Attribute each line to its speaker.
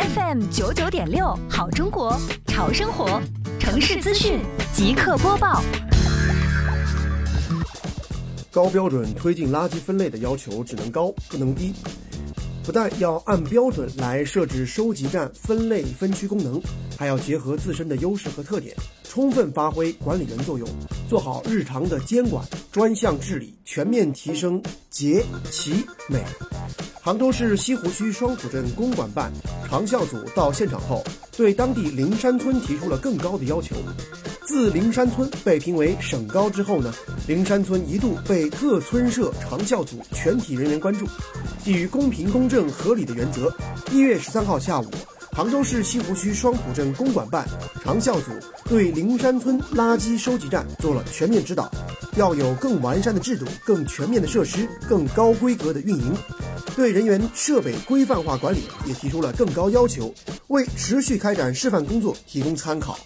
Speaker 1: FM 九九点六，好中国，潮生活，城市资讯即刻播报。
Speaker 2: 高标准推进垃圾分类的要求只能高不能低，不但要按标准来设置收集站、分类分区功能，还要结合自身的优势和特点，充分发挥管理员作用，做好日常的监管、专项治理，全面提升洁、齐、美。杭州市西湖区双浦镇公管办长效组到现场后，对当地灵山村提出了更高的要求。自灵山村被评为省高之后呢，灵山村一度被各村社长效组全体人员关注。基于公平、公正、合理的原则，一月十三号下午，杭州市西湖区双浦镇公管办长效组对灵山村垃圾收集站做了全面指导，要有更完善的制度、更全面的设施、更高规格的运营。对人员设备规范化管理也提出了更高要求，为持续开展示范工作提供参考。